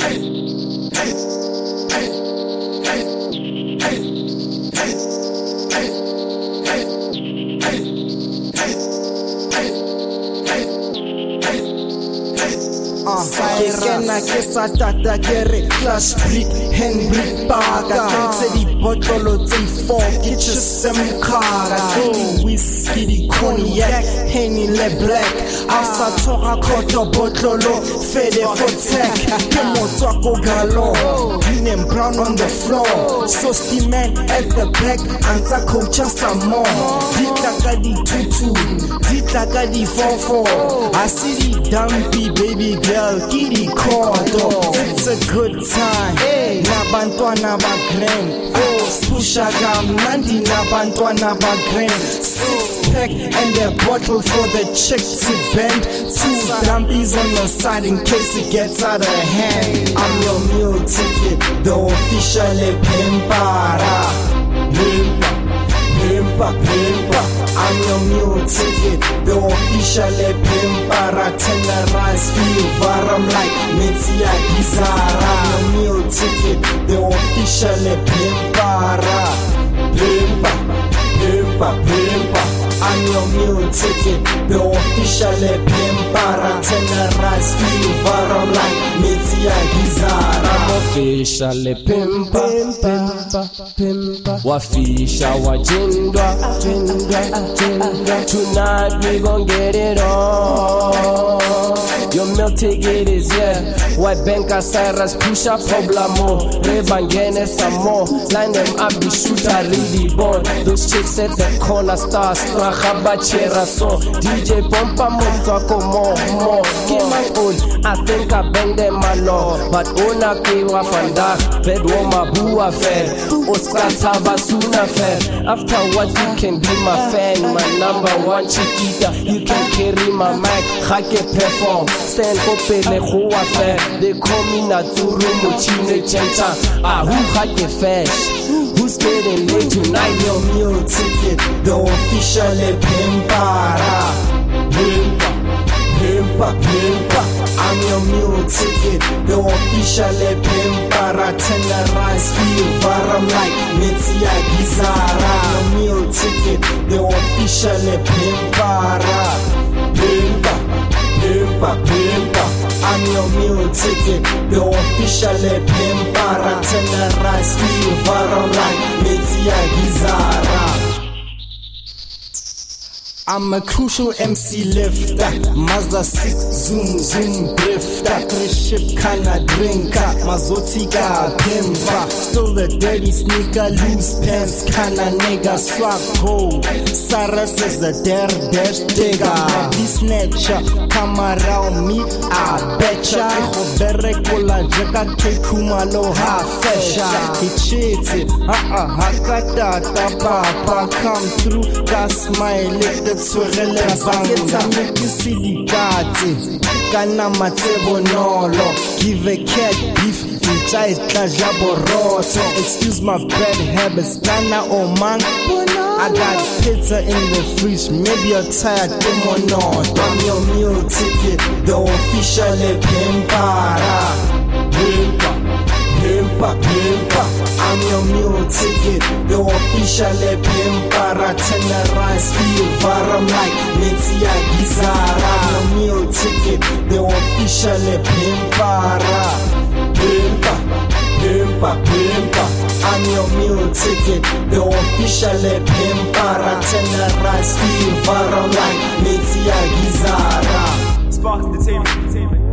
hey, hey, hey. Ke kena ke sa tata ke re clash breed henry baka tse dibotlolo tse four ke tšhese mokgara whisky di cognac henny le black a sa tshoga kgotlo botlolo fede for tech ke motswako galo green and brown on the floor. So man at the back antsa coacha some more di tla ka ditutu di tla ka di-fofo a se di-dumpy baby girl ke dikhoto it's a good time. Nabantwana bagrand oh. spusha kamnandi nabantwana bagrand six pack and a bottle for the chick to bend. Two dumpies on the side in case it gets out of hand. I'm your meal ticket the official pimpara pimpa pimpa pimpa I'm your new ticket, the official pimpara Tenerize fever, I'm like Metia Gizara I'm your ticket, the official pimpara Pimpa, pimpa, pimpa I'm your new ticket, the official pimpara Tenerize fever, I'm like Metia Gizara official pimpa pimpa pimpa wafisha wajindwa jindwa jindwa. Tonight we gon get it on white banker cyrus push up problemo rebangene some more line them up the shooter really born those chicks at the corner stars straga bachera so. Dj pompa motswako more more get my own i think i bang them law but ona ke wa vandag bed wo mabua fair. Oscar basuna fair. After what you can be my fan my number one chiquita you can carry my mic ga ke perform go pele go wa fair they call me natsuru mochine chencha. Ah who ga ke fresh who's getting late tonight? Your meal ticket the official pimpara pimpa pimpa pimpa I'm your meal ticket, the official pimpara Tenerize fever, I'm like Gizara. Your meal ticket, the official pimpara Pimpa, pimpa, pimpa I'm your ticket, the official pimpara Tenerize fever, I'm like Metia Gizara I'm a crucial MC lifter. Mazda 6 zoom zoom drifter. Triship kinda drinker. Mazotika pimpa Still the dirty sneaker Loose pants kinda nigga Swag cold Saras is the dare dash digger. This snatcher Come around me I betcha. Go berekola Jeka kekuma lo ha fesha. Ichiti Uh-uh Hakata papa Come through. Ka smile the tshwerele bang ke sedikatse ka nama tse bonolo give a cat beef ntša e tla ja borotho excuse my bad habits kana o mang I got pizza in the fridge, maybe you're tired, come on not. I'm your meal ticket, the official pimpara. Pimpa, pimpa, pimpa. Your meal ticket, the official pimpara. Tenerize fever, I'm like Metia Gizara. I'm your meal ticket, the official pimpara. Pimpa, pimpa, pimpa. I'm your meal ticket, the official pimpara. Tenerize fever, I'm like Metia Gizara. Spark Entertainment.